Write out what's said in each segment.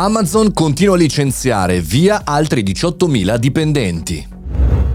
Amazon continua a licenziare via altri 18.000 dipendenti.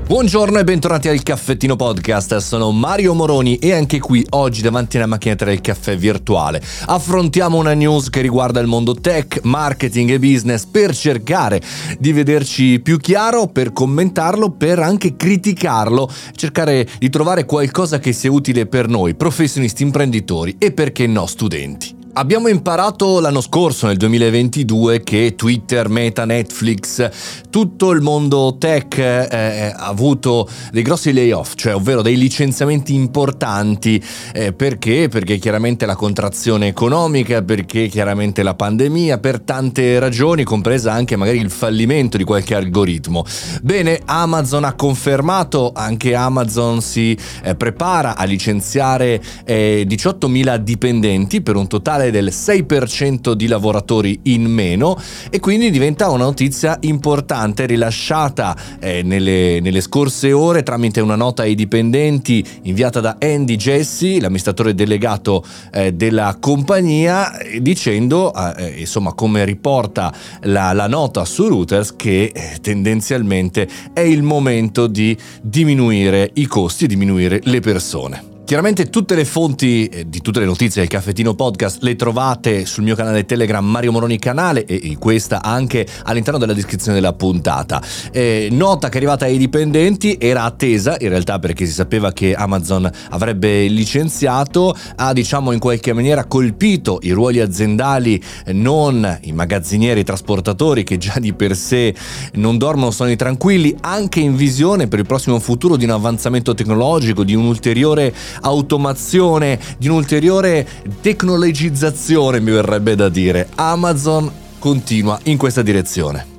Buongiorno e bentornati al Caffettino Podcast, sono Mario Moroni e anche qui oggi davanti alla macchinetta del caffè virtuale affrontiamo una news che riguarda il mondo tech, marketing e business per cercare di vederci più chiaro, per commentarlo, per anche criticarlo, cercare di trovare qualcosa che sia utile per noi, professionisti, imprenditori e perché no studenti. Abbiamo imparato l'anno scorso, nel 2022, che Twitter, Meta, Netflix, tutto il mondo tech eh, eh, ha avuto dei grossi layoff, cioè ovvero dei licenziamenti importanti. Eh, perché? Perché chiaramente la contrazione economica, perché chiaramente la pandemia, per tante ragioni, compresa anche magari il fallimento di qualche algoritmo. Bene, Amazon ha confermato, anche Amazon si eh, prepara a licenziare 18.000 eh, dipendenti per un totale percentuale del 6% di lavoratori in meno e quindi diventa una notizia importante rilasciata eh, nelle, nelle, scorse ore tramite una nota ai dipendenti inviata da Andy Jesse, l'amministratore delegato eh, della compagnia, dicendo, eh, insomma come riporta la, la, nota su Reuters, che eh, tendenzialmente è il momento di diminuire i costi, diminuire le persone. Chiaramente tutte le fonti eh, di tutte le notizie del Caffettino Podcast le trovate sul mio canale Telegram Mario Moroni Canale e questa anche all'interno della descrizione della puntata. Eh, nota che è arrivata ai dipendenti, era attesa in realtà perché si sapeva che Amazon avrebbe licenziato, ha diciamo in qualche maniera colpito i ruoli aziendali, non i magazzinieri, i trasportatori che già di per sé non dormono sono tranquilli, anche in visione per il prossimo futuro di un avanzamento tecnologico, di un ulteriore automazione, di un'ulteriore tecnologizzazione, mi verrebbe da dire. Amazon continua in questa direzione.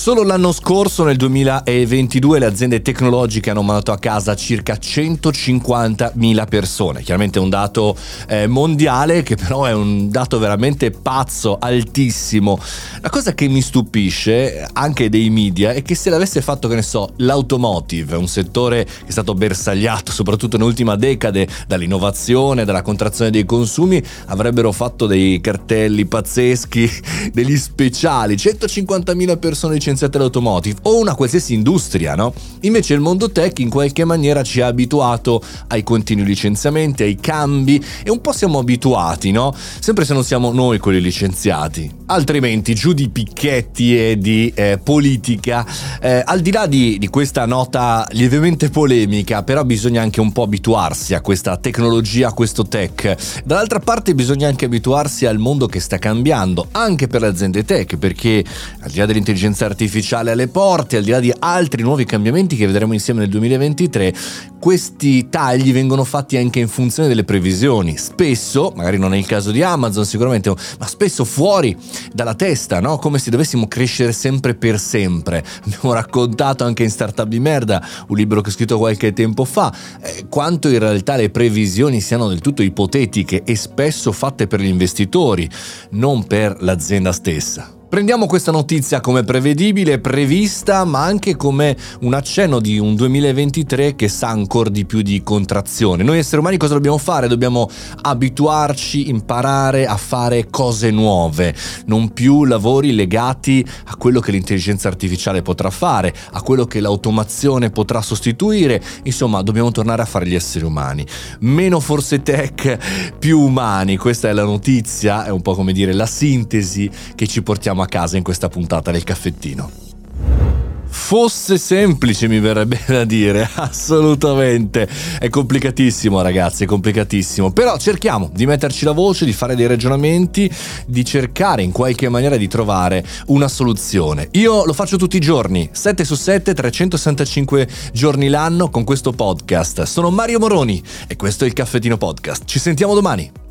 Solo l'anno scorso, nel 2022, le aziende tecnologiche hanno mandato a casa circa 150.000 persone. Chiaramente è un dato eh, mondiale che però è un dato veramente pazzo, altissimo. La cosa che mi stupisce anche dei media è che se l'avesse fatto, che ne so, l'automotive, un settore che è stato bersagliato soprattutto nell'ultima decade dall'innovazione, dalla contrazione dei consumi, avrebbero fatto dei cartelli pazzeschi, degli speciali, 150.000 persone licenziate l'automotive o una qualsiasi industria, no? Invece il mondo tech in qualche maniera ci ha abituato ai continui licenziamenti, ai cambi e un po' siamo abituati, no? Sempre se non siamo noi quelli licenziati. Altrimenti giù di picchetti e di eh, politica, eh, al di là di, di questa nota lievemente polemica, però bisogna anche un po' abituarsi a questa tecnologia, a questo tech. Dall'altra parte bisogna anche abituarsi al mondo che sta cambiando, anche per le aziende tech, perché al di là dell'intelligenza artificiale alle porte, al di là di altri nuovi cambiamenti che vedremo insieme nel 2023, questi tagli vengono fatti anche in funzione delle previsioni. Spesso, magari non è il caso di Amazon sicuramente, ma spesso fuori dalla testa, no? come se dovessimo crescere sempre per sempre. Abbiamo raccontato anche in Startup di merda, un libro che ho scritto qualche tempo fa, eh, quanto in realtà le previsioni siano del tutto ipotetiche e spesso fatte per gli investitori, non per l'azienda stessa. Prendiamo questa notizia come prevedibile, prevista, ma anche come un accenno di un 2023 che sa ancora di più di contrazione. Noi esseri umani cosa dobbiamo fare? Dobbiamo abituarci, imparare a fare cose nuove, non più lavori legati a quello che l'intelligenza artificiale potrà fare, a quello che l'automazione potrà sostituire. Insomma, dobbiamo tornare a fare gli esseri umani. Meno forse tech, più umani. Questa è la notizia, è un po' come dire la sintesi che ci portiamo portiamo a casa in questa puntata del caffettino. Fosse semplice mi verrebbe da dire, assolutamente. È complicatissimo ragazzi, è complicatissimo. Però cerchiamo di metterci la voce, di fare dei ragionamenti, di cercare in qualche maniera di trovare una soluzione. Io lo faccio tutti i giorni, 7 su 7, 365 giorni l'anno con questo podcast. Sono Mario Moroni e questo è il Caffettino Podcast. Ci sentiamo domani.